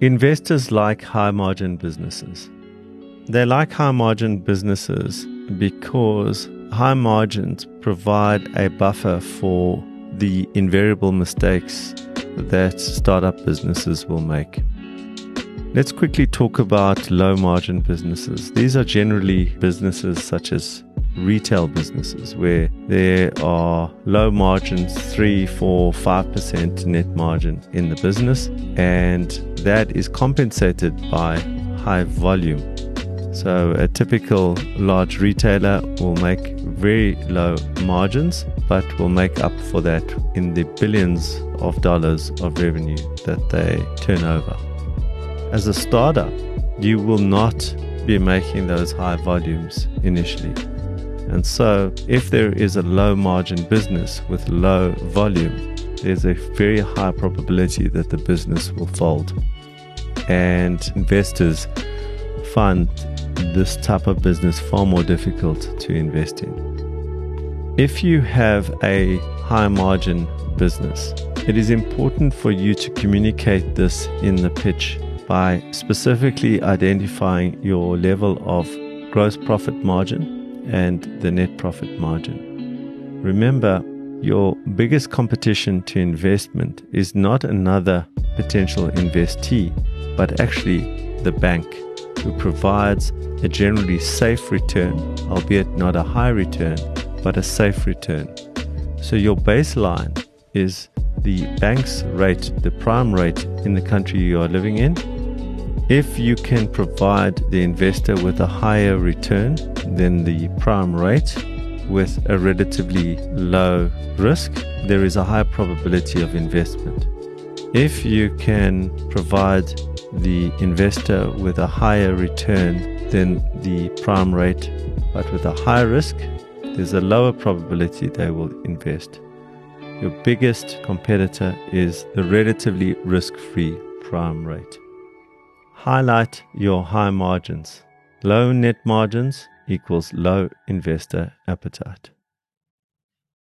Investors like high margin businesses. They like high margin businesses because high margins provide a buffer for the invariable mistakes that startup businesses will make. Let's quickly talk about low margin businesses. These are generally businesses such as retail businesses where there are low margins 3 4 5% net margin in the business and that is compensated by high volume. So a typical large retailer will make very low margins but will make up for that in the billions of dollars of revenue that they turn over. As a startup you will not be making those high volumes initially. And so, if there is a low margin business with low volume, there's a very high probability that the business will fold. And investors find this type of business far more difficult to invest in. If you have a high margin business, it is important for you to communicate this in the pitch by specifically identifying your level of gross profit margin and the net profit margin. Remember, your biggest competition to investment is not another potential investee, but actually the bank, who provides a generally safe return, albeit not a high return, but a safe return. So your baseline is the bank's rate, the prime rate in the country you are living in, if you can provide the investor with a higher return than the prime rate with a relatively low risk, there is a high probability of investment. If you can provide the investor with a higher return than the prime rate but with a high risk, there's a lower probability they will invest. Your biggest competitor is the relatively risk free prime rate. Highlight your high margins. Low net margins equals low investor appetite.